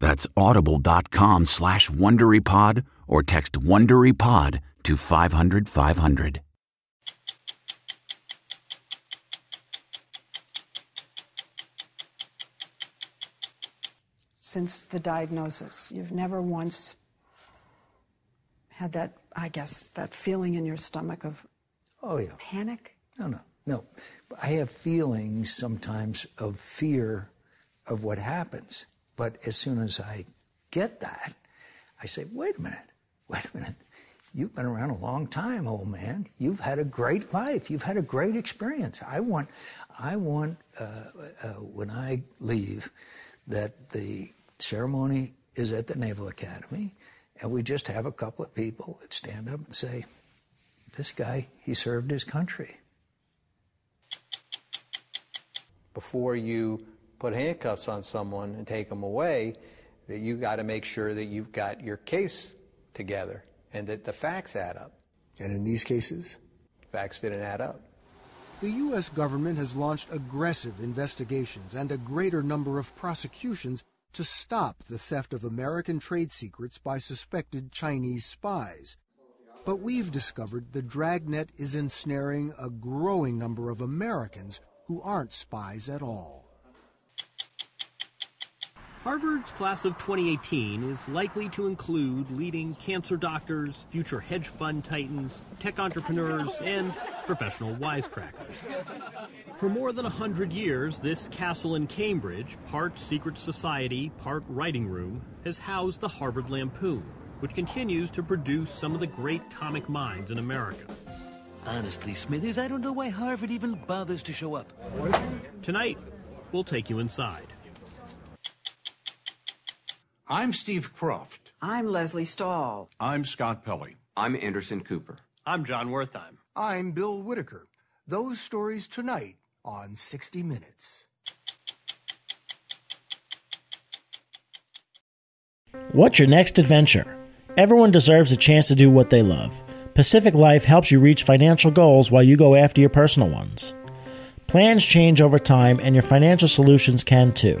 That's audible.com slash WonderyPod or text WonderyPod to 500 500. Since the diagnosis, you've never once had that, I guess, that feeling in your stomach of oh, yeah. panic? No, no, no. I have feelings sometimes of fear of what happens. But as soon as I get that, I say, wait a minute, wait a minute. You've been around a long time, old man. You've had a great life. You've had a great experience. I want, I want, uh, uh, when I leave, that the ceremony is at the Naval Academy, and we just have a couple of people that stand up and say, this guy, he served his country. Before you put handcuffs on someone and take them away, that you got to make sure that you've got your case together and that the facts add up. And in these cases? Facts didn't add up. The U.S. government has launched aggressive investigations and a greater number of prosecutions to stop the theft of American trade secrets by suspected Chinese spies. But we've discovered the dragnet is ensnaring a growing number of Americans who aren't spies at all. Harvard's class of 2018 is likely to include leading cancer doctors, future hedge fund titans, tech entrepreneurs, and professional wisecrackers. For more than a hundred years, this castle in Cambridge, part secret society, part writing room, has housed the Harvard Lampoon, which continues to produce some of the great comic minds in America. Honestly, Smithers, I don't know why Harvard even bothers to show up. Tonight, we'll take you inside. I'm Steve Kroft. I'm Lesley Stahl. I'm Scott Pelley. I'm Anderson Cooper. I'm Jon Wertheim. I'm Bill Whitaker. Those stories tonight on 60 Minutes. What's your next adventure? Everyone deserves a chance to do what they love. Pacific Life helps you reach financial goals while you go after your personal ones. Plans change over time, and your financial solutions can too.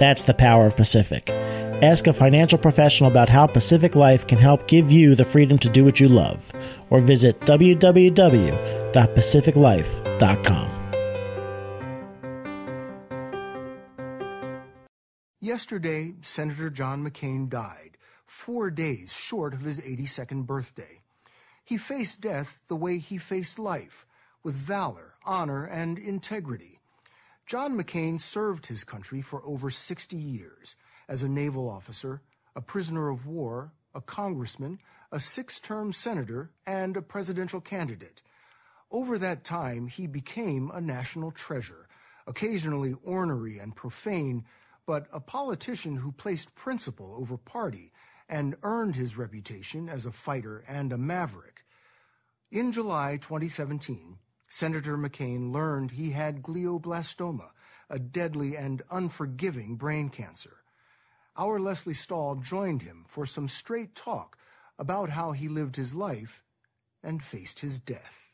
That's the power of Pacific. Ask a financial professional about how Pacific Life can help give you the freedom to do what you love, or visit www.pacificlife.com. Yesterday, Senator John McCain died, four days short of his 82nd birthday. He faced death the way he faced life, with valor, honor, and integrity. John McCain served his country for over 60 years as a naval officer, a prisoner of war, a congressman, a six-term senator, and a presidential candidate. Over that time, he became a national treasure, occasionally ornery and profane, but a politician who placed principle over party and earned his reputation as a fighter and a maverick. In July 2017, Senator McCain learned he had glioblastoma, a deadly and unforgiving brain cancer. Our Lesley Stahl joined him for some straight talk about how he lived his life and faced his death.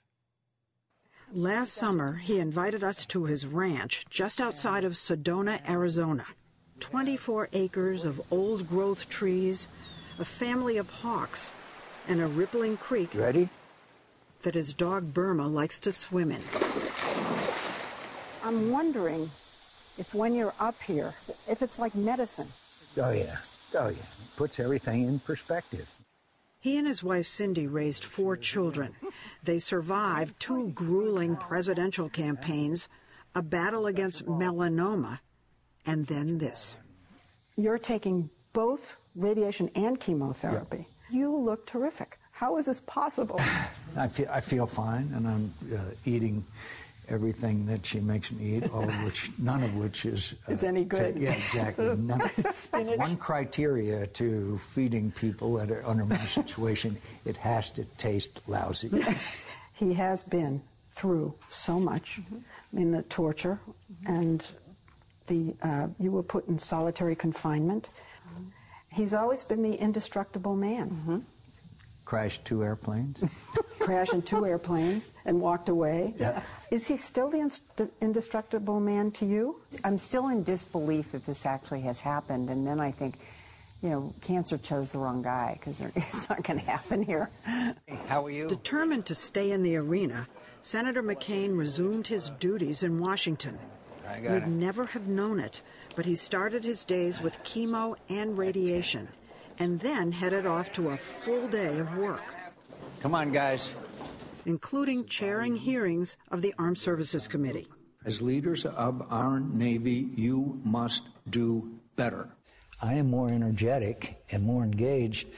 Last summer, he invited us to his ranch just outside of Sedona, Arizona. 24 acres of old growth trees, a family of hawks, and a rippling creek. Ready? That his dog Burma likes to swim in. I'm wondering if when you're up here, if it's like medicine. Oh, yeah. Oh, yeah. It Puts everything in perspective. He and his wife Cindy raised four children. They survived two grueling presidential campaigns, a battle against melanoma, and then this. You're taking both radiation and chemotherapy. Yeah. You look terrific. How is this possible? I feel, I feel fine, and I'm uh, eating everything that she makes me eat, all of which, none of which is uh, is any good. yeah, exactly. one criteria to feeding people that are under my situation: it has to taste lousy. he has been through so much. Mm-hmm. I mean, the torture mm-hmm. and the uh, you were put in solitary confinement. Mm-hmm. He's always been the indestructible man. Crashed two airplanes. Crashed in two airplanes and walked away. Yeah. Is he still the indestructible man to you? I'm still in disbelief that this actually has happened, and then I think, you know, cancer chose the wrong guy because it's not going to happen here. How are you? Determined to stay in the arena, Senator McCain resumed his duties in Washington. You'd it. never have known it, but he started his days with chemo and radiation, and then headed off to a full day of work. Come on, guys. Including chairing hearings of the Armed Services Committee. As leaders of our Navy, you must do better. I am more energetic and more engaged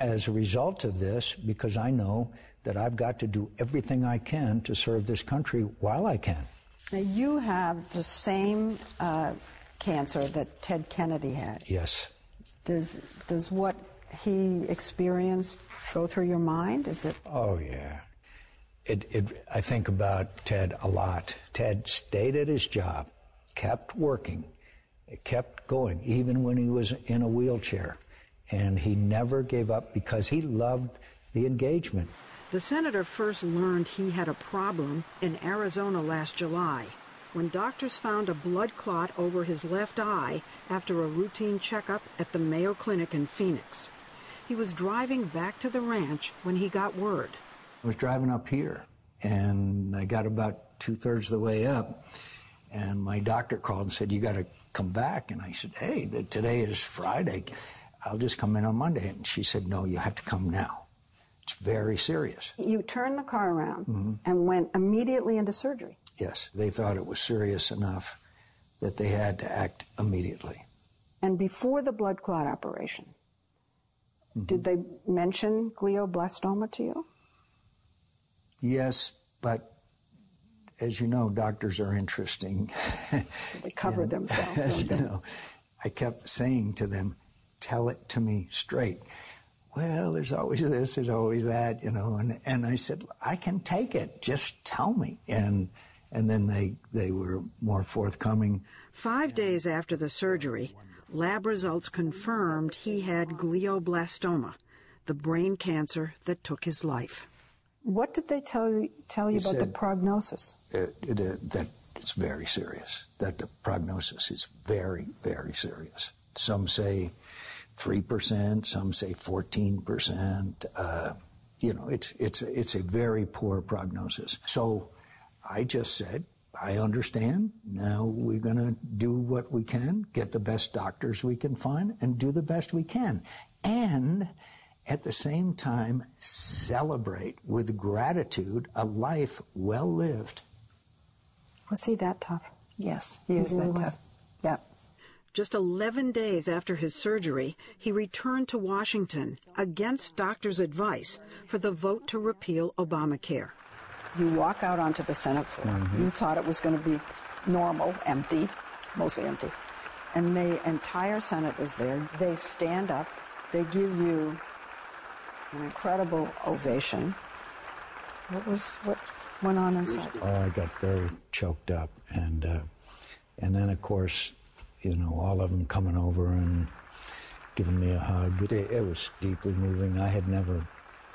as a result of this because I know that I've got to do everything I can to serve this country while I can. Now, you have the same uh, cancer that Ted Kennedy had. Yes. Does, does what he experienced go through your mind? Is it? Oh, yeah. It, it, I think about Ted a lot. Ted stayed at his job, kept working, kept going, even when he was in a wheelchair. And he never gave up because he loved the engagement. The senator first learned he had a problem in Arizona last July when doctors found a blood clot over his left eye after a routine checkup at the Mayo Clinic in Phoenix. He was driving back to the ranch when he got word. I was driving up here, and I got about two thirds of the way up, and my doctor called and said, You got to come back. And I said, Hey, today is Friday. I'll just come in on Monday. And she said, No, you have to come now. It's very serious. You turned the car around mm-hmm. and went immediately into surgery. Yes, they thought it was serious enough that they had to act immediately. And before the blood clot operation, mm-hmm. did they mention glioblastoma to you? Yes, but as you know, doctors are interesting. They cover themselves. As you know, I kept saying to them, "Tell it to me straight." well, there's always this, there's always that, you know. And, and I said, I can take it. Just tell me. And, and then they, they were more forthcoming. Five days after the surgery, lab results confirmed he had glioblastoma, the brain cancer that took his life. What did they tell you, tell you about the prognosis? It, it, it, that it's very serious, that the prognosis is very, very serious. Some say 3%, some say 14%. Uh, you know, it's, it's, it's a very poor prognosis. So I just said, I understand. Now we're going to do what we can, get the best doctors we can find, and do the best we can. And at the same time, celebrate with gratitude a life well lived. Was he that tough? Yes, he is really that was. tough. Yeah. Just 11 days after his surgery, he returned to Washington against doctors' advice for the vote to repeal Obamacare. You walk out onto the Senate floor. Mhm. You thought it was going to be normal, empty, mostly empty. And the entire Senate is there. They stand up. They give you an incredible ovation. What was what went on inside? Oh, I got very choked up, and uh, and then of course, you know, all of them coming over and giving me a hug. It, it was deeply moving. I had never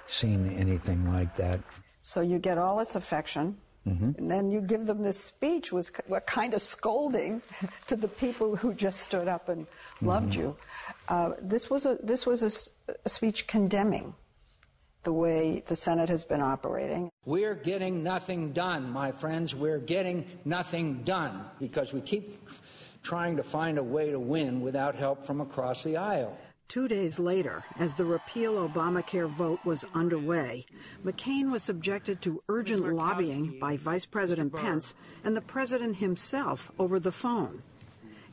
seen anything like that. So you get all this affection, Mhm. and then you give them this speech, was k- what kind of scolding to the people who just stood up and loved Mhm. you. Uh, this was a this was a s- a speech condemning the way the Senate has been operating. We're getting nothing done, my friends. We're getting nothing done because we keep trying to find a way to win without help from across the aisle. Two days later, as the repeal Obamacare vote was underway, McCain was subjected to urgent lobbying by Vice President Pence and the president himself over the phone.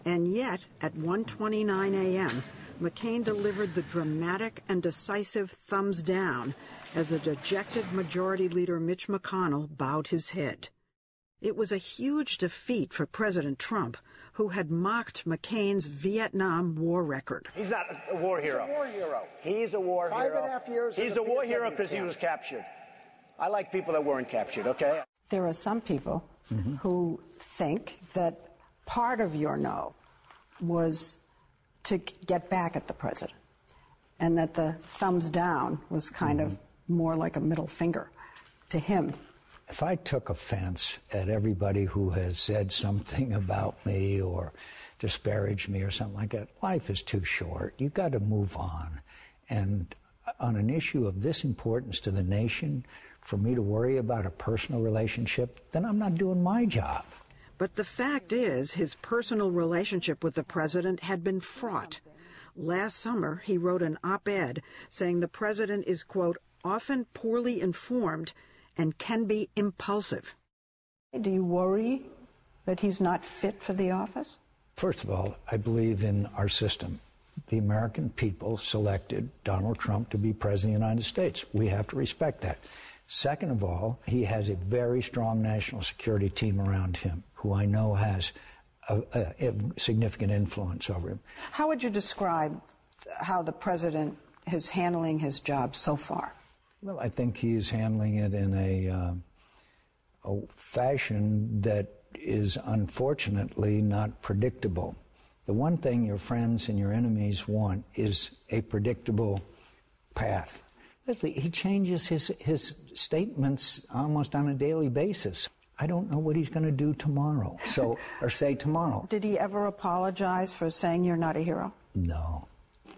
And yet, at 1:29 a.m., McCain delivered the dramatic and decisive thumbs down as a dejected Majority Leader Mitch McConnell bowed his head. It was a huge defeat for President Trump, who had mocked McCain's Vietnam War record. He's not a war hero. He's a war hero. He's a war Five hero. and a half years He's a war hero because he was captured. I like people that weren't captured, okay? There are some people mm-hmm. who think that part of your no was to get back at the president, and that the thumbs down was kind mm-hmm. of more like a middle finger to him. If I took offense at everybody who has said something about me or disparaged me or something like that, life is too short. You've got to move on. And on an issue of this importance to the nation, for me to worry about a personal relationship, then I'm not doing my job. But the fact is, his personal relationship with the president had been fraught. Last summer, he wrote an op ed saying the president is, quote, often poorly informed and can be impulsive. Do you worry that he's not fit for the office? First of all, I believe in our system. The American people selected Donald Trump to be president of the United States. We have to respect that. Second of all, he has a very strong national security team around him who I know has a, a, a significant influence over him. How would you describe how the president is handling his job so far? Well, I think he's handling it in a, uh, a fashion that is unfortunately not predictable. The one thing your friends and your enemies want is a predictable path. He changes his, his statements almost on a daily basis. I don't know what he's going to do tomorrow. So, or say tomorrow. Did he ever apologize for saying you're not a hero? No.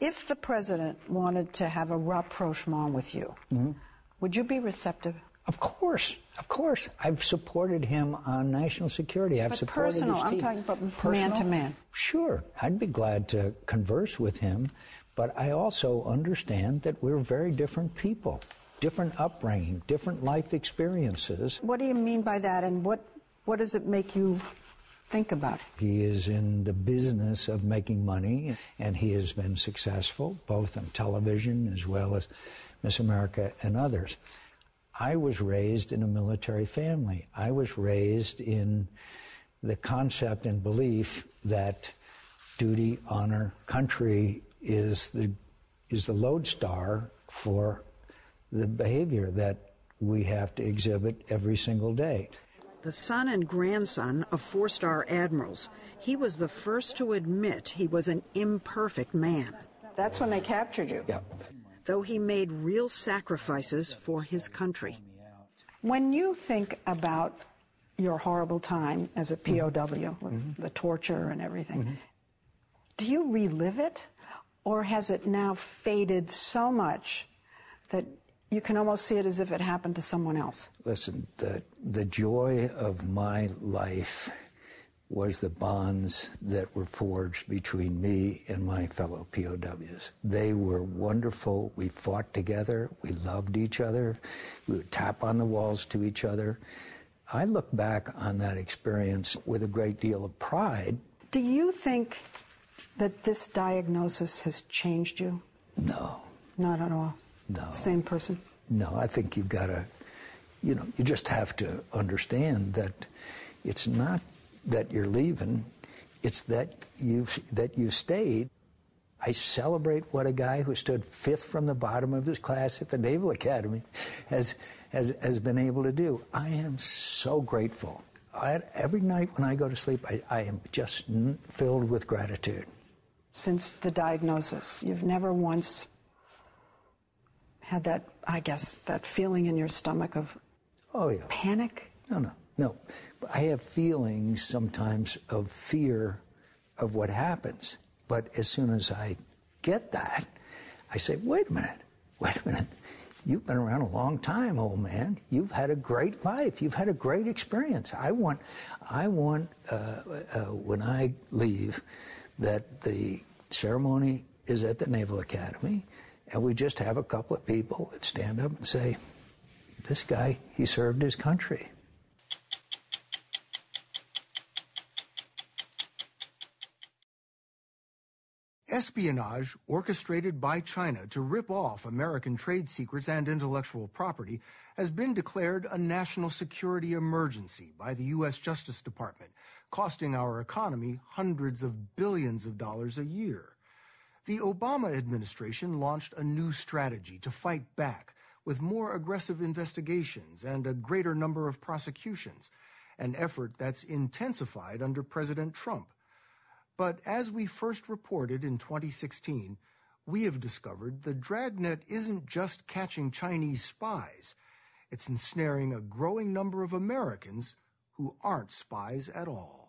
If the president wanted to have a rapprochement with you, Mhm. would you be receptive? Of course, of course. I've supported him on national security. I've But supported personal, his I'm talking about Personal? man to man. Sure, I'd be glad to converse with him, but I also understand that we're very different people, different upbringing, different life experiences. What do you mean by that, and what, what does it make you think about? it. He is in the business of making money, and he has been successful both on television as well as Miss America and others. I was raised in a military family. I was raised in the concept and belief that duty, honor, country is the is the lodestar for the behavior that we have to exhibit every single day. The son and grandson of four star admirals, he was the first to admit he was an imperfect man. That's when they captured you. Yeah. Though he made real sacrifices for his country. When you think about your horrible time as a POW, mm-hmm. with mm-hmm. the torture and everything, mm-hmm. do you relive it? Or has it now faded so much that You can almost see it as if it happened to someone else. Listen, the, the joy of my life was the bonds that were forged between me and my fellow POWs. They were wonderful. We fought together. We loved each other. We would tap on the walls to each other. I look back on that experience with a great deal of pride. Do you think that this diagnosis has changed you? No. Not at all. No. Same person? No, I think you've got to, you know, you just have to understand that it's not that you're leaving, it's that you've that you've stayed. I celebrate what a guy who stood fifth from the bottom of his class at the Naval Academy has has has been able to do. I am so grateful. I, every night when I go to sleep, I, I am just filled with gratitude. Since the diagnosis, you've never once had that, I guess, that feeling in your stomach of oh yeah panic. No, no. No, I have feelings sometimes of fear of what happens. But as soon as I get that, I say, wait a minute, wait a minute. You've been around a long time, old man. You've had a great life. You've had a great experience. I want, I want, uh, uh, when I leave, that the ceremony is at the Naval Academy, and we just have a couple of people that stand up and say, this guy, he served his country. Espionage orchestrated by China to rip off American trade secrets and intellectual property has been declared a national security emergency by the U.S. Justice Department, costing our economy hundreds of billions of dollars a year. The Obama administration launched a new strategy to fight back with more aggressive investigations and a greater number of prosecutions, an effort that's intensified under President Trump. But as we first reported in 2016, we have discovered the Dragnet isn't just catching Chinese spies, it's ensnaring a growing number of Americans who aren't spies at all.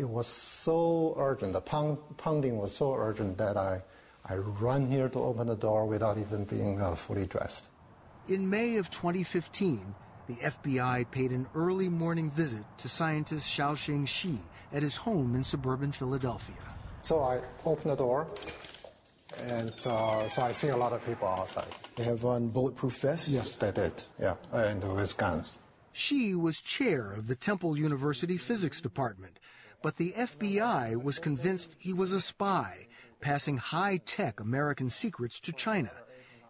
It was so urgent, the pound, pounding was so urgent that I, I run here to open the door without even being uh, fully dressed. In May of 2015, the FBI paid an early morning visit to scientist Xiaoxing Xi at his home in suburban Philadelphia. So I opened the door, and uh, so I see a lot of people outside. They have on bulletproof vests? Yes, they did, yeah, and with guns. Xi was chair of the Temple University Physics Department, but the FBI was convinced he was a spy, passing high-tech American secrets to China.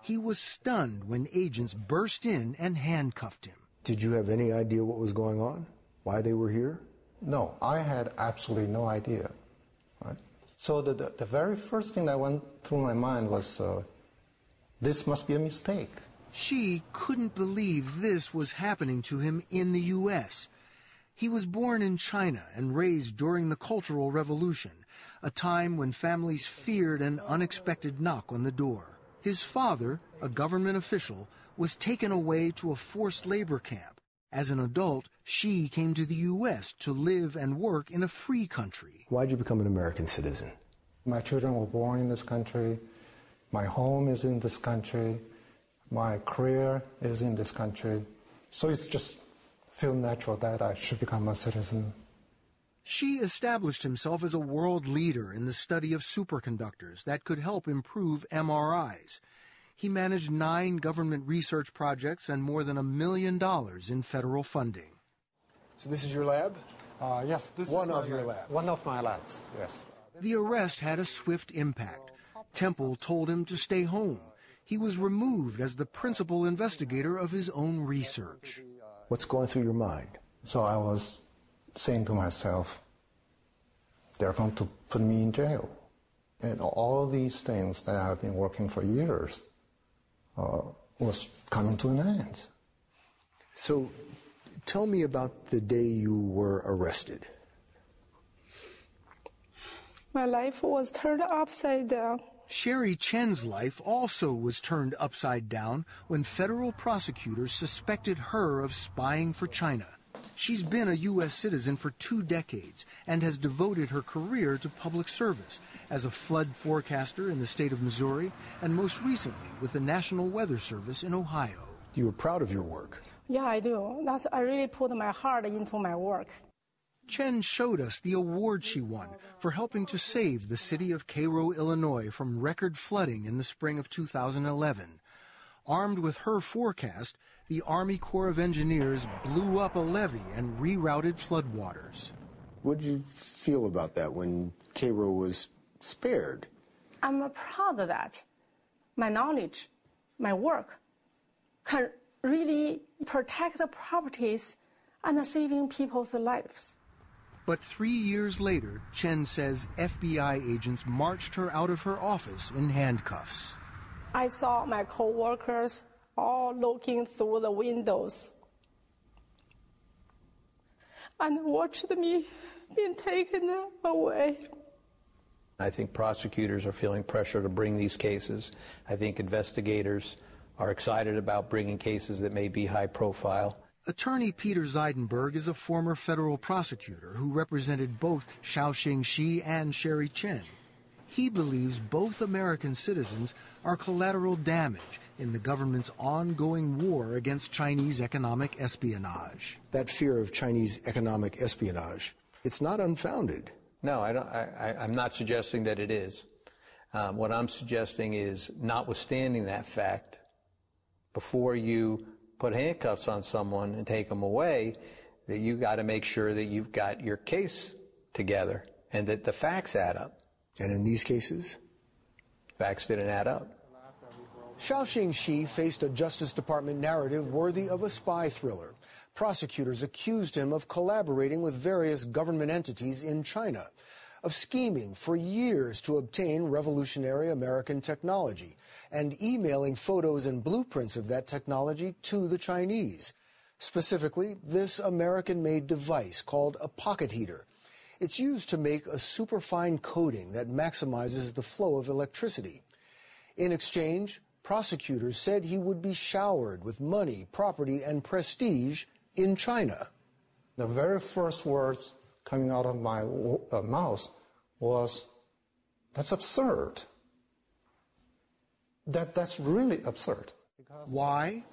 He was stunned when agents burst in and handcuffed him. Did you have any idea what was going on? Why they were here? No, I had absolutely no idea. Right? So the, the, the very first thing that went through my mind was uh, this must be a mistake. Xi couldn't believe this was happening to him in the U.S. He was born in China and raised during the Cultural Revolution, a time when families feared an unexpected knock on the door. His father, a government official, was taken away to a forced labor camp. As an adult, Xi came to the U.S. to live and work in a free country. Why did you become an American citizen? My children were born in this country. My home is in this country. My career is in this country. So it's just feel natural that I should become a citizen. Xi established himself as a world leader in the study of superconductors that could help improve MRIs. He managed nine government research projects and more than a million dollars in federal funding. So this is your lab? Uh, yes, this is one is of your labs. One of my labs, yes. The arrest had a swift impact. Temple told him to stay home. He was removed as the principal investigator of his own research. What's going through your mind? So I was saying to myself, they're going to put me in jail. And all these things that I've been working for years uh, was coming to an end. So tell me about the day you were arrested. My life was turned upside down. Sherry Chen's life also was turned upside down when federal prosecutors suspected her of spying for China. She's been a U.S. citizen for two decades and has devoted her career to public service as a flood forecaster in the state of Missouri and most recently with the National Weather Service in Ohio. You were proud of your work. Yeah, I do. That's I really put my heart into my work. Chen showed us the award she won for helping to save the city of Cairo, Illinois from record flooding in the spring of 2011. Armed with her forecast, the Army Corps of Engineers blew up a levee and rerouted floodwaters. What did you feel about that when Cairo was spared? I'm proud of that. My knowledge, my work can really protect the properties and saving people's lives. But three years later, Chen says FBI agents marched her out of her office in handcuffs. I saw my co-workers all looking through the windows and watched me being taken away. I think prosecutors are feeling pressure to bring these cases. I think investigators are excited about bringing cases that may be high profile. Attorney Peter Zeidenberg is a former federal prosecutor who represented both Xiaoxing Xi and Sherry Chen. He believes both American citizens are collateral damage in the government's ongoing war against Chinese economic espionage. That fear of Chinese economic espionage, it's not unfounded. No, I don't, I, am not suggesting that it is. Um, what I'm suggesting is, notwithstanding that fact, before you put handcuffs on someone and take them away, that you got to make sure that you've got your case together and that the facts add up. And in these cases? Facts didn't add up. Xiaoxing Xi faced a Justice Department narrative worthy of a spy thriller. Prosecutors accused him of collaborating with various government entities in China, of scheming for years to obtain revolutionary American technology, and emailing photos and blueprints of that technology to the Chinese. Specifically, this American-made device called a pocket heater. It's used to make a superfine coating that maximizes the flow of electricity. In exchange, prosecutors said he would be showered with money, property, and prestige in China. The very first words coming out of my uh, mouth was, that's absurd. That, that's really absurd. Why?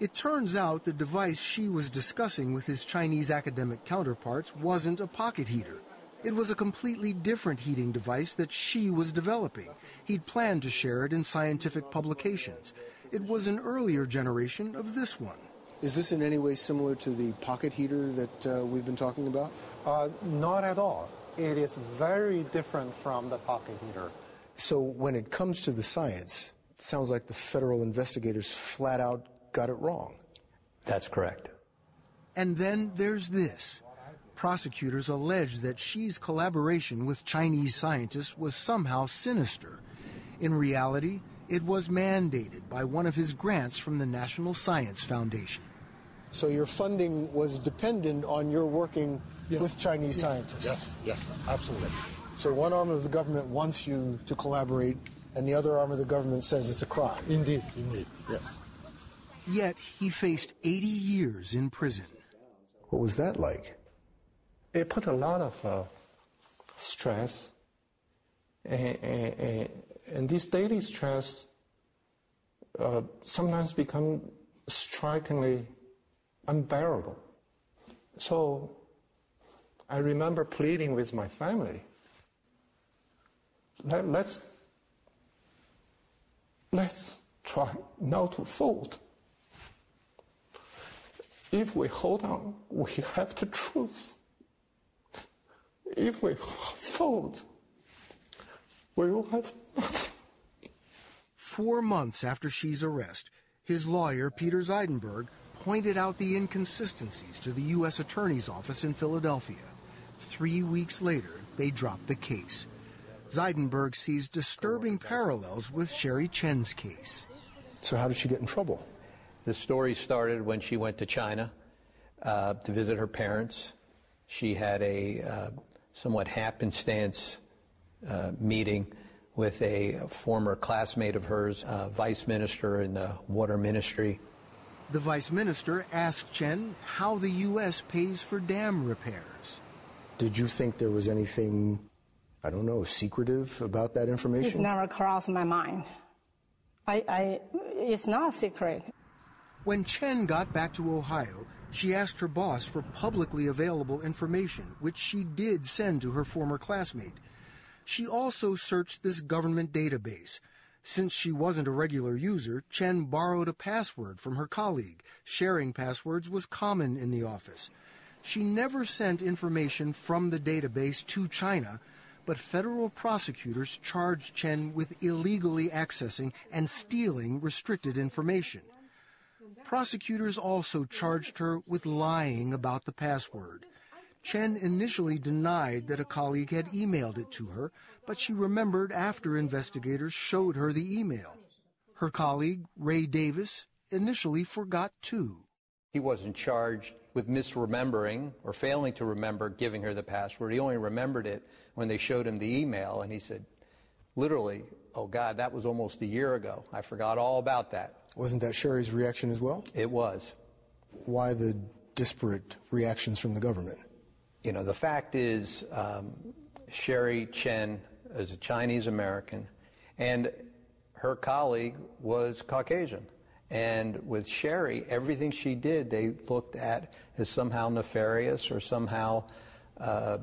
It turns out the device Xi was discussing with his Chinese academic counterparts wasn't a pocket heater. It was a completely different heating device that Xi was developing. He'd planned to share it in scientific publications. It was an earlier generation of this one. Is this in any way similar to the pocket heater that uh, we've been talking about? Uh, not at all. It is very different from the pocket heater. So when it comes to the science, it sounds like the federal investigators flat out got it wrong. That's correct. And then there's this. Prosecutors allege that Xi's collaboration with Chinese scientists was somehow sinister. In reality, it was mandated by one of his grants from the National Science Foundation. So your funding was dependent on your working yes. with Chinese yes. scientists? Yes, yes, absolutely. So one arm of the government wants you to collaborate, and the other arm of the government says it's a crime? Indeed, indeed, yes. Yet he faced 80 years in prison. What was that like? It put a lot of uh, stress, and, and, and, this daily stress uh, sometimes become strikingly unbearable. So I remember pleading with my family. Let, us let's, let's try not to fold. If we hold on, we have the truth. If we fold, we will have nothing. Four months after Xi's arrest, his lawyer, Peter Zeidenberg, pointed out the inconsistencies to the U.S. Attorney's Office in Philadelphia. Three weeks later, they dropped the case. Zeidenberg sees disturbing parallels with Sherry Chen's case. So, how did she get in trouble? The story started when she went to China uh, to visit her parents. She had a uh, somewhat happenstance uh, meeting with a former classmate of hers, a vice minister in the water ministry The vice minister asked Chen how the U.S. pays for dam repairs. Did you think there was anything, I don't know, secretive about that information? It's never crossed my mind. I, I, it's not a secret. When Chen got back to Ohio, she asked her boss for publicly available information, which she did send to her former classmate. She also searched this government database. Since she wasn't a regular user, Chen borrowed a password from her colleague. Sharing passwords was common in the office. She never sent information from the database to China, but federal prosecutors charged Chen with illegally accessing and stealing restricted information. Prosecutors also charged her with lying about the password. Chen initially denied that a colleague had emailed it to her, but she remembered after investigators showed her the email. Her colleague, Ray Davis, initially forgot too. He wasn't charged with misremembering or failing to remember giving her the password. He only remembered it when they showed him the email, and he said, literally, oh God, that was almost a year ago. I forgot all about that. Wasn't that Sherry's reaction as well? It was. Why the disparate reactions from the government? You know, the fact is, um, Sherry Chen is a Chinese American, and her colleague was Caucasian. And with Sherry, everything she did, they looked at as somehow nefarious or somehow uh,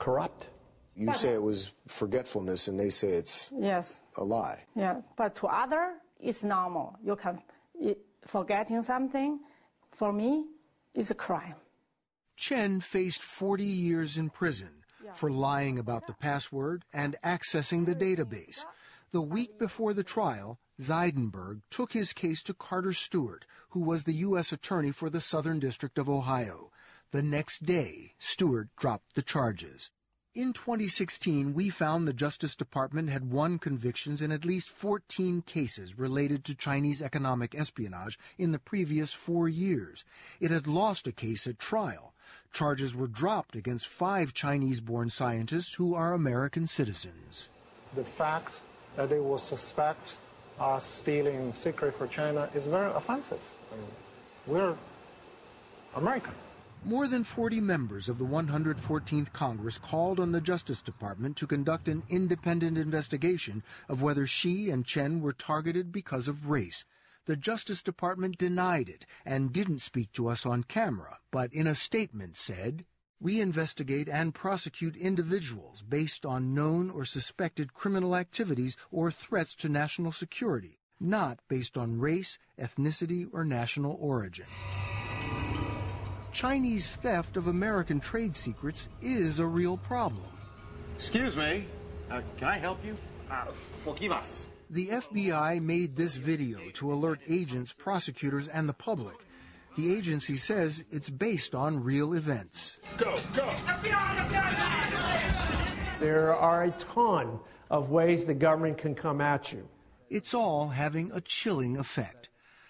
corrupt. You say it was forgetfulness, and they say it's yes a lie. Yeah, but to other, it's normal. You can it, forgetting something. For me, it's a crime. Chen faced 40 years in prison for lying about the password and accessing the database. The week before the trial, Zeidenberg took his case to Carter Stewart, who was the U.S. Attorney for the Southern District of Ohio. The next day, Stewart dropped the charges. In 2016, we found the Justice Department had won convictions in at least 14 cases related to Chinese economic espionage in the previous four years. It had lost a case at trial. Charges were dropped against five Chinese-born scientists who are American citizens. The fact that they will suspect us stealing secret for China is very offensive. We're American. More than 40 members of the 114th Congress called on the Justice Department to conduct an independent investigation of whether Xi and Chen were targeted because of race. The Justice Department denied it and didn't speak to us on camera, but in a statement said, We investigate and prosecute individuals based on known or suspected criminal activities or threats to national security, not based on race, ethnicity, or national origin. Chinese theft of American trade secrets is a real problem. Excuse me. Uh, can I help you? Uh, forgive us. The FBI made this video to alert agents, prosecutors, and the public. The agency says it's based on real events. Go, go. There are a ton of ways the government can come at you. It's all having a chilling effect.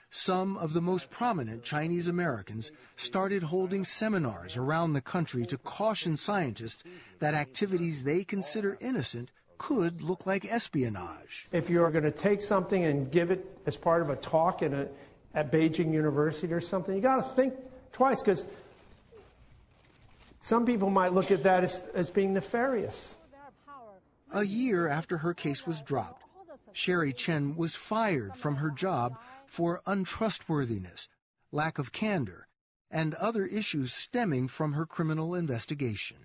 Some of the most prominent Chinese Americans started holding seminars around the country to caution scientists that activities they consider innocent could look like espionage. If you're going to take something and give it as part of a talk in a, at Beijing University or something, you got to think twice because some people might look at that as, as being nefarious. A year after her case was dropped, Sherry Chen was fired from her job for untrustworthiness, lack of candor, and other issues stemming from her criminal investigation.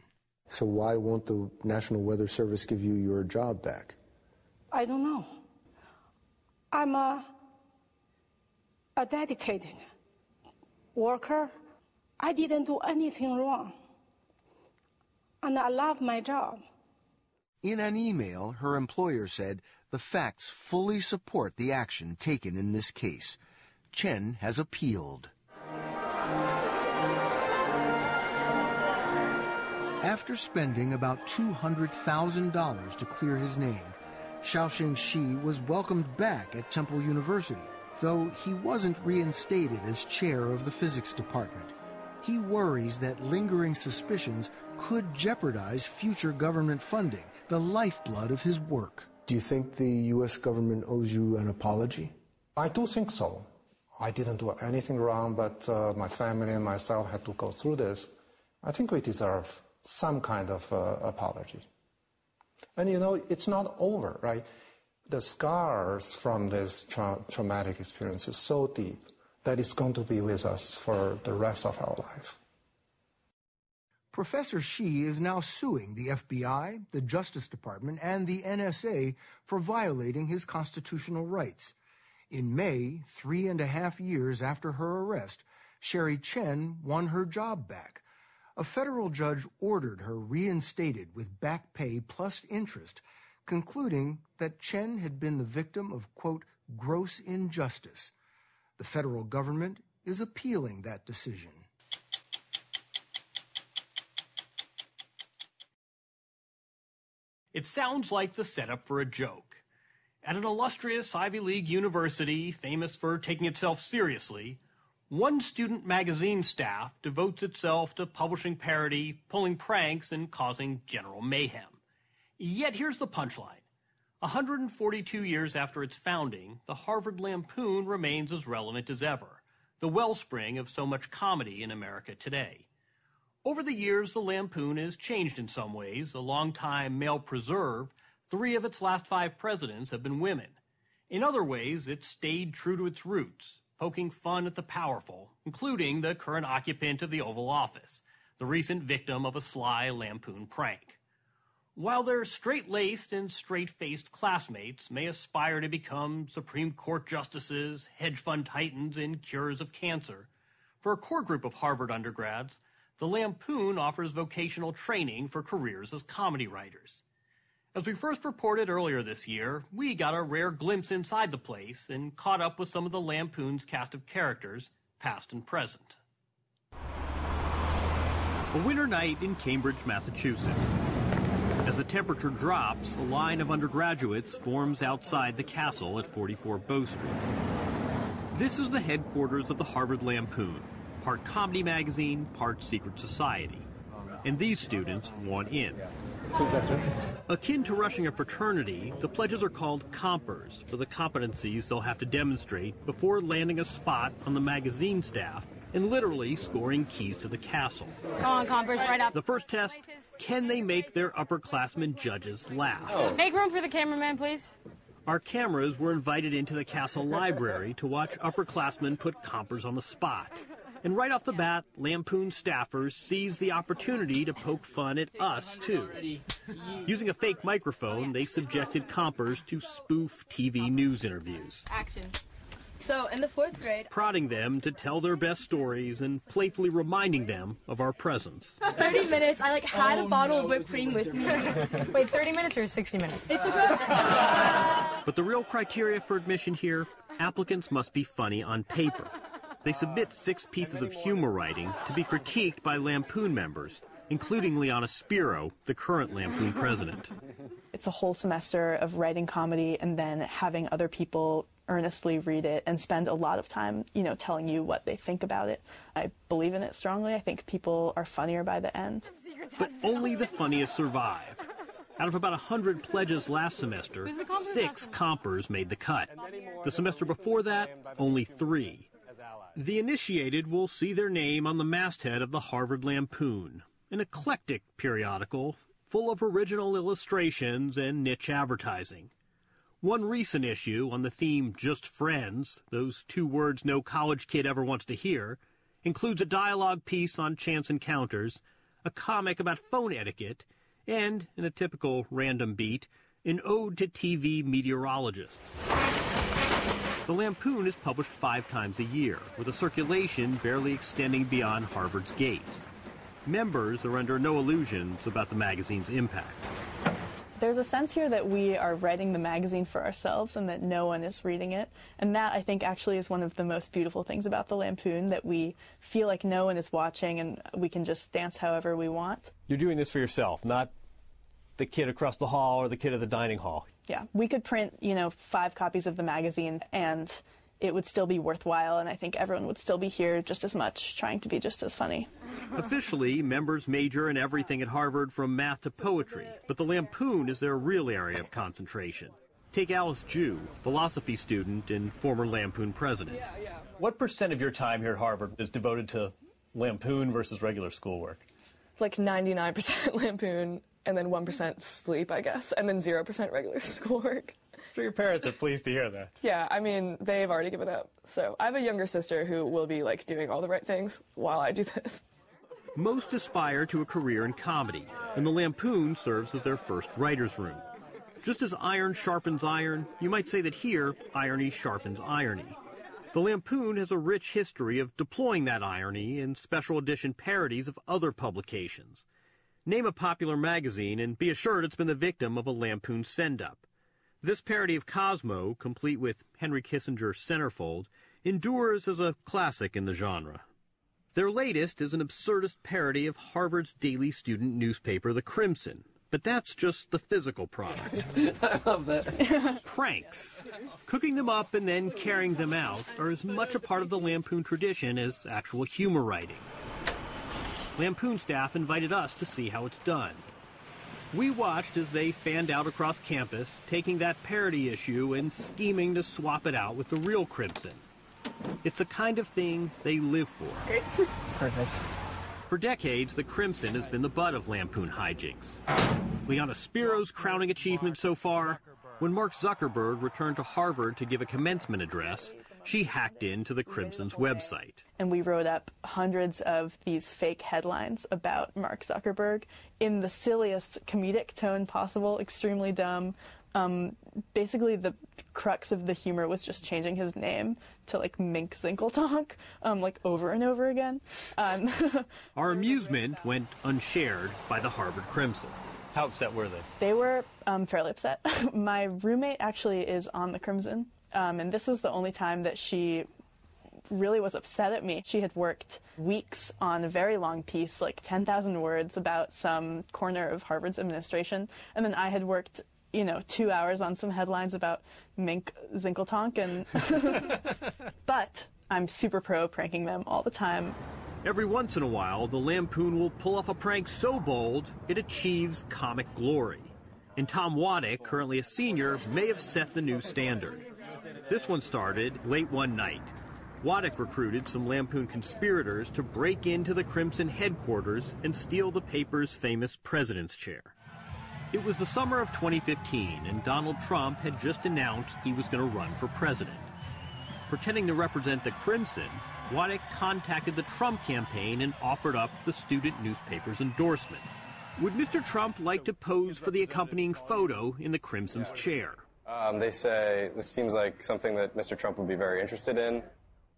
So why won't the National Weather Service give you your job back? I don't know. I'm a, a dedicated worker. I didn't do anything wrong. And I love my job. In an email, her employer said the facts fully support the action taken in this case. Chen has appealed. After spending about $200,000 to clear his name, Xiaoxing Xi was welcomed back at Temple University, though he wasn't reinstated as chair of the physics department. He worries that lingering suspicions could jeopardize future government funding, the lifeblood of his work. Do you think the U.S. government owes you an apology? I do think so. I didn't do anything wrong, but uh, my family and myself had to go through this. I think we deserve some kind of uh, apology. And you know, it's not over, right? The scars from this tra- traumatic experience is so deep that it's going to be with us for the rest of our life. Professor Xi is now suing the FBI, the Justice Department, and the NSA for violating his constitutional rights. In May, three and a half years after her arrest, Sherry Chen won her job back. A federal judge ordered her reinstated with back pay plus interest, concluding that Chen had been the victim of, quote, gross injustice. The federal government is appealing that decision. It sounds like the setup for a joke. At an illustrious Ivy League university, famous for taking itself seriously, one student magazine staff devotes itself to publishing parody, pulling pranks, and causing general mayhem. Yet here's the punchline. 142 years after its founding, the Harvard Lampoon remains as relevant as ever, the wellspring of so much comedy in America today. Over the years, the Lampoon has changed in some ways. A long-time male preserve, three of its last five presidents have been women. In other ways, it's stayed true to its roots, poking fun at the powerful, including the current occupant of the Oval Office, the recent victim of a sly Lampoon prank. While their straight-laced and straight-faced classmates may aspire to become Supreme Court justices, hedge fund titans, and cures of cancer, for a core group of Harvard undergrads, the Lampoon offers vocational training for careers as comedy writers. As we first reported earlier this year, we got a rare glimpse inside the place and caught up with some of the Lampoon's cast of characters, past and present. A winter night in Cambridge, Massachusetts. As the temperature drops, a line of undergraduates forms outside the castle at 44 Bow Street. This is the headquarters of the Harvard Lampoon, part comedy magazine, part secret society. And these students want in. Akin to rushing a fraternity, the pledges are called compers for the competencies they'll have to demonstrate before landing a spot on the magazine staff and literally scoring keys to the castle. Come on, compers, right up. The first test can they make their upperclassmen judges laugh? Oh. Make room for the cameraman, please. Our cameras were invited into the castle library to watch upperclassmen put compers on the spot. And right off the bat, Lampoon staffers seized the opportunity to poke fun at us, too. Using a fake microphone, they subjected compers to spoof TV news interviews. Action. So, in the fourth grade, prodding them to tell their best stories and playfully reminding them of our presence. 30 minutes, I like had a bottle of whipped cream with me. Wait, 30 minutes or 60 minutes? It's a good. But the real criteria for admission here applicants must be funny on paper. They submit six pieces of humor writing to be critiqued by Lampoon members, including Liana Spiro, the current Lampoon president. It's a whole semester of writing comedy and then having other people earnestly read it and spend a lot of time, you know, telling you what they think about it. I believe in it strongly. I think people are funnier by the end. But only the funniest survive. Out of about 100 pledges last semester, six compers made the cut. The semester before that, only three. The initiated will see their name on the masthead of the Harvard Lampoon, an eclectic periodical full of original illustrations and niche advertising. One recent issue on the theme Just Friends, those two words no college kid ever wants to hear, includes a dialogue piece on chance encounters, a comic about phone etiquette, and, in a typical random beat, an ode to TV meteorologists. The Lampoon is published five times a year, with a circulation barely extending beyond Harvard's gates. Members are under no illusions about the magazine's impact. There's a sense here that we are writing the magazine for ourselves and that no one is reading it. And that, I think, actually is one of the most beautiful things about the Lampoon, that we feel like no one is watching and we can just dance however we want. You're doing this for yourself, not the kid across the hall or the kid at the dining hall. Yeah, we could print, you know, five copies of the magazine and it would still be worthwhile, and I think everyone would still be here just as much, trying to be just as funny. Officially, members major in everything at Harvard from math to poetry, but the Lampoon is their real area of concentration. Take Alice Jew, philosophy student and former Lampoon president. What percent of your time here at Harvard is devoted to Lampoon versus regular schoolwork? Like 99% Lampoon, and then 1% sleep, I guess, and then 0% regular schoolwork. I'm sure your parents are pleased to hear that. Yeah, I mean, they've already given up. So I have a younger sister who will be like doing all the right things while I do this. Most aspire to a career in comedy, and the Lampoon serves as their first writer's room. Just as iron sharpens iron, you might say that here, irony sharpens irony. The Lampoon has a rich history of deploying that irony in special edition parodies of other publications. Name a popular magazine and be assured it's been the victim of a Lampoon send-up. This parody of Cosmo, complete with Henry Kissinger's centerfold, endures as a classic in the genre. Their latest is an absurdist parody of Harvard's daily student newspaper, The Crimson. But that's just the physical product. I love that. Pranks. Cooking them up and then carrying them out are as much a part of the Lampoon tradition as actual humor writing. Lampoon staff invited us to see how it's done. We watched as they fanned out across campus, taking that parody issue and scheming to swap it out with the real Crimson. It's the kind of thing they live for. Perfect. For decades, the Crimson has been the butt of Lampoon hijinks. Liana Spiro's crowning achievement so far, when Mark Zuckerberg returned to Harvard to give a commencement address, she hacked into the Crimson's website. And we wrote up hundreds of these fake headlines about Mark Zuckerberg in the silliest comedic tone possible, extremely dumb. Um, basically, the crux of the humor was just changing his name to like Mink Zinkeltonk, um, like over and over again. Um, Our amusement went unshared by the Harvard Crimson. How upset were they? They were um, fairly upset. My roommate actually is on the Crimson, um, and this was the only time that she really was upset at me. She had worked weeks on a very long piece, like 10,000 words, about some corner of Harvard's administration, and then I had worked you know, two hours on some headlines about Mink Zinkeltonk, and but I'm super pro pranking them all the time. Every once in a while, the Lampoon will pull off a prank so bold it achieves comic glory. And Tom Waddick, currently a senior, may have set the new standard. This one started late one night. Waddick recruited some Lampoon conspirators to break into the Crimson headquarters and steal the paper's famous president's chair. It was the summer of 2015, and Donald Trump had just announced he was going to run for president. Pretending to represent the Crimson, Waddick contacted the Trump campaign and offered up the student newspaper's endorsement. Would Mr. Trump like to pose for the accompanying photo in the Crimson's chair? Um, they say this seems like something that Mr. Trump would be very interested in.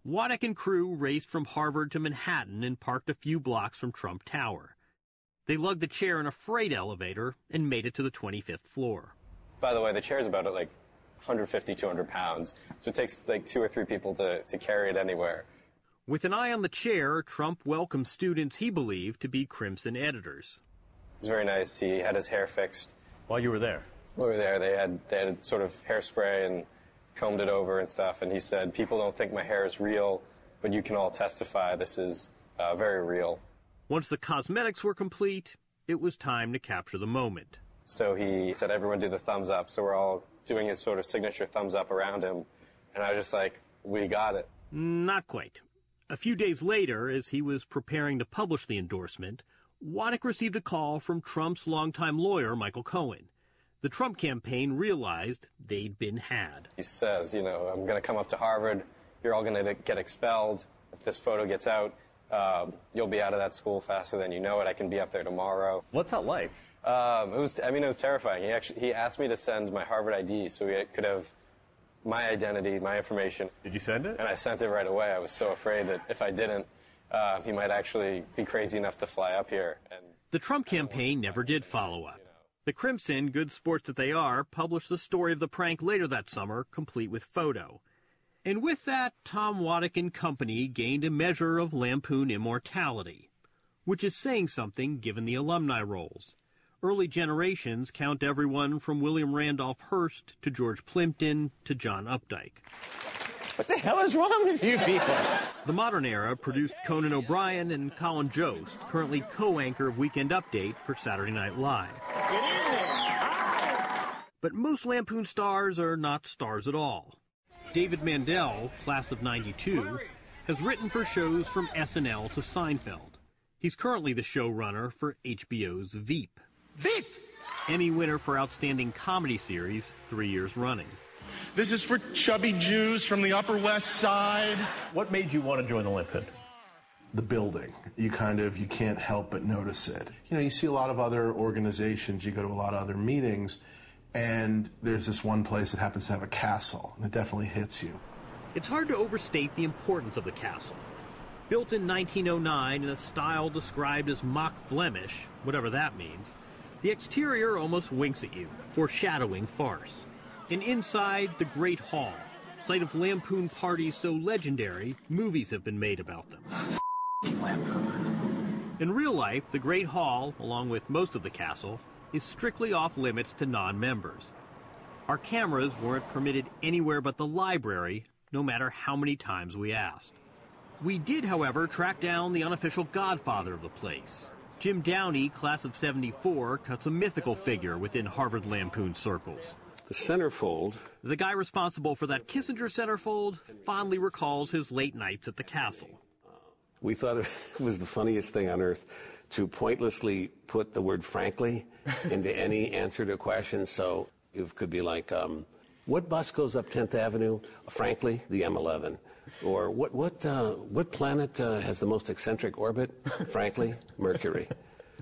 Waddick and crew raced from Harvard to Manhattan and parked a few blocks from Trump Tower. They lugged the chair in a freight elevator and made it to the 25th floor. By the way, the chair is about like 150, 200 pounds, so it takes like two or three people to, to carry it anywhere. With an eye on the chair, Trump welcomed students he believed to be Crimson editors. It was very nice. He had his hair fixed. While you were there? We were there, they had, they had sort of hairspray and combed it over and stuff, and he said, People don't think my hair is real, but you can all testify this is uh, very real. Once the cosmetics were complete, it was time to capture the moment. So he said, everyone do the thumbs up. So we're all doing his sort of signature thumbs up around him. And I was just like, we got it. Not quite. A few days later, as he was preparing to publish the endorsement, Waddick received a call from Trump's longtime lawyer, Michael Cohen. The Trump campaign realized they'd been had. He says, you know, I'm going to come up to Harvard. You're all going to get expelled. If this photo gets out, um, you'll be out of that school faster than you know it. I can be up there tomorrow. What's that like? Um, it was. I mean, it was terrifying. He actually he asked me to send my Harvard ID so he could have my identity, my information. Did you send it? And I sent it right away. I was so afraid that if I didn't, uh, he might actually be crazy enough to fly up here. And the Trump campaign never did follow up. The Crimson, good sports that they are, published the story of the prank later that summer, complete with photo. And with that, Tom Waddick and company gained a measure of Lampoon immortality, which is saying something given the alumni rolls. Early generations count everyone from William Randolph Hearst to George Plimpton to John Updike. What the hell is wrong with you people? The modern era produced Conan O'Brien and Colin Jost, currently co-anchor of Weekend Update for Saturday Night Live. But most Lampoon stars are not stars at all. David Mandel, class of 92, has written for shows from SNL to Seinfeld. He's currently the showrunner for HBO's Veep. Veep! Emmy winner for Outstanding Comedy Series, three years running. This is for chubby Jews from the Upper West Side. What made you want to join the Lampoon? the building. You kind of you can't help but notice it. You know, you see a lot of other organizations, you go to a lot of other meetings, and there's this one place that happens to have a castle, and it definitely hits you. It's hard to overstate the importance of the castle. Built in 1909 in a style described as mock Flemish, whatever that means, the exterior almost winks at you, foreshadowing farce. And inside, the Great Hall, site of lampoon parties so legendary, movies have been made about them. In real life, the Great Hall, along with most of the castle, is strictly off limits to non members. Our cameras weren't permitted anywhere but the library, no matter how many times we asked. We did, however, track down the unofficial godfather of the place. Jim Downey, class of 74, cuts a mythical figure within Harvard Lampoon circles. The centerfold. The guy responsible for that Kissinger centerfold fondly recalls his late nights at the castle. We thought it was the funniest thing on earth to pointlessly put the word frankly into any answer to a question. So it could be like, um, what bus goes up 10th Avenue? Frankly, the M11. Or what, what, uh, what planet uh, has the most eccentric orbit? Frankly, Mercury.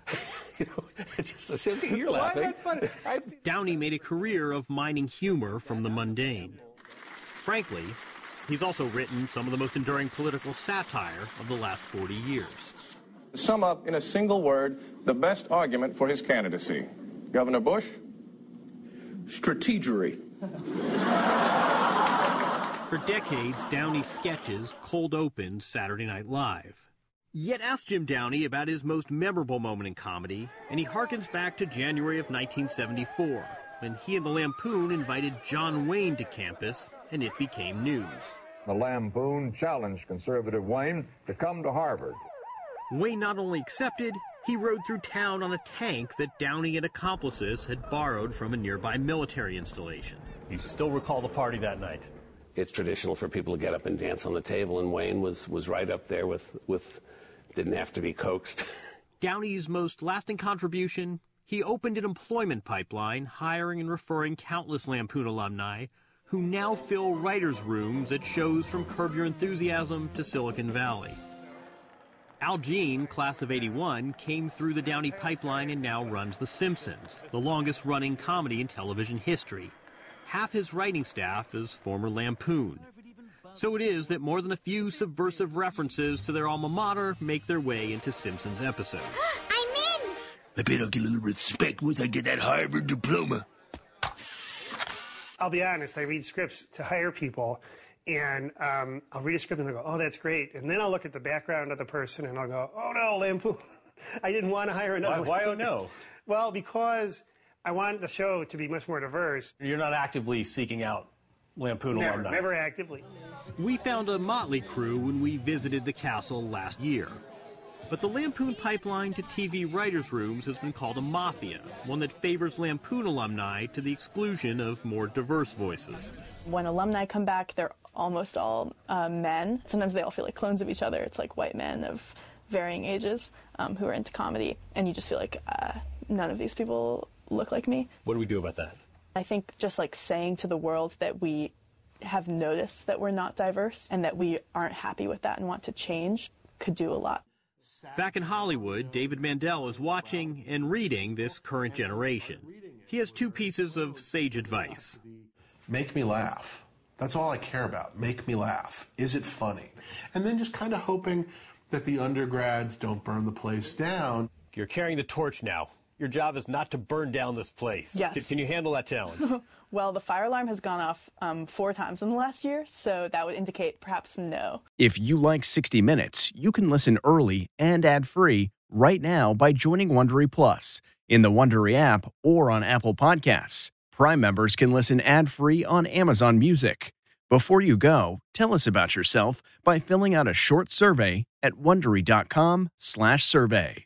you know, just the same thing. You're laughing. Downey made a career of mining humor from the mundane. Frankly, he's also written some of the most enduring political satire of the last 40 years. Sum up in a single word the best argument for his candidacy. Governor Bush? Strategery. For decades, Downey's sketches cold opened Saturday Night Live. Yet ask Jim Downey about his most memorable moment in comedy, and he harkens back to January of 1974, when he and the Lampoon invited John Wayne to campus, and it became news. The Lampoon challenged conservative Wayne to come to Harvard. Wayne not only accepted, he rode through town on a tank that Downey and accomplices had borrowed from a nearby military installation. You still recall the party that night? It's traditional for people to get up and dance on the table, and Wayne was, was right up there with, with didn't have to be coaxed. Downey's most lasting contribution he opened an employment pipeline, hiring and referring countless Lampoon alumni who now fill writers' rooms at shows from Curb Your Enthusiasm to Silicon Valley. Al Jean, class of 81, came through the Downey pipeline and now runs The Simpsons, the longest running comedy in television history. Half his writing staff is former Lampoon. So it is that more than a few subversive references to their alma mater make their way into Simpsons episodes. I'm in! I bet I'll get a little respect once I get that Harvard diploma. I'll be honest, I read scripts to hire people, and um, I'll read a script and I'll go, oh, that's great. And then I'll look at the background of the person and I'll go, oh no, Lampoon. I didn't want to hire another Why, why oh no? Well, because I want the show to be much more diverse. You're not actively seeking out Lampoon Never, alumni. never actively. We found a motley crew when we visited the castle last year. But the Lampoon pipeline to TV writers' rooms has been called a mafia, one that favors Lampoon alumni to the exclusion of more diverse voices. When alumni come back, they're almost all uh, men. Sometimes they all feel like clones of each other. It's like white men of varying ages um, who are into comedy, and you just feel like uh, none of these people look like me. What do we do about that? I think just like saying to the world that we have noticed that we're not diverse and that we aren't happy with that and want to change could do a lot. Back in Hollywood, David Mandel is watching and reading this current generation. He has two pieces of sage advice. Make me laugh. That's all I care about. Make me laugh. Is it funny? And then just kind of hoping that the undergrads don't burn the place down. You're carrying the torch now. Your job is not to burn down this place. Yes. Can- Can you handle that challenge? well, the fire alarm has gone off um, four times in the last year, so that would indicate perhaps no. If you like 60 Minutes, you can listen early and ad-free right now by joining Wondery Plus in the Wondery app or on Apple Podcasts. Prime members can listen ad-free on Amazon Music. Before you go, tell us about yourself by filling out a short survey at wondery.com/survey.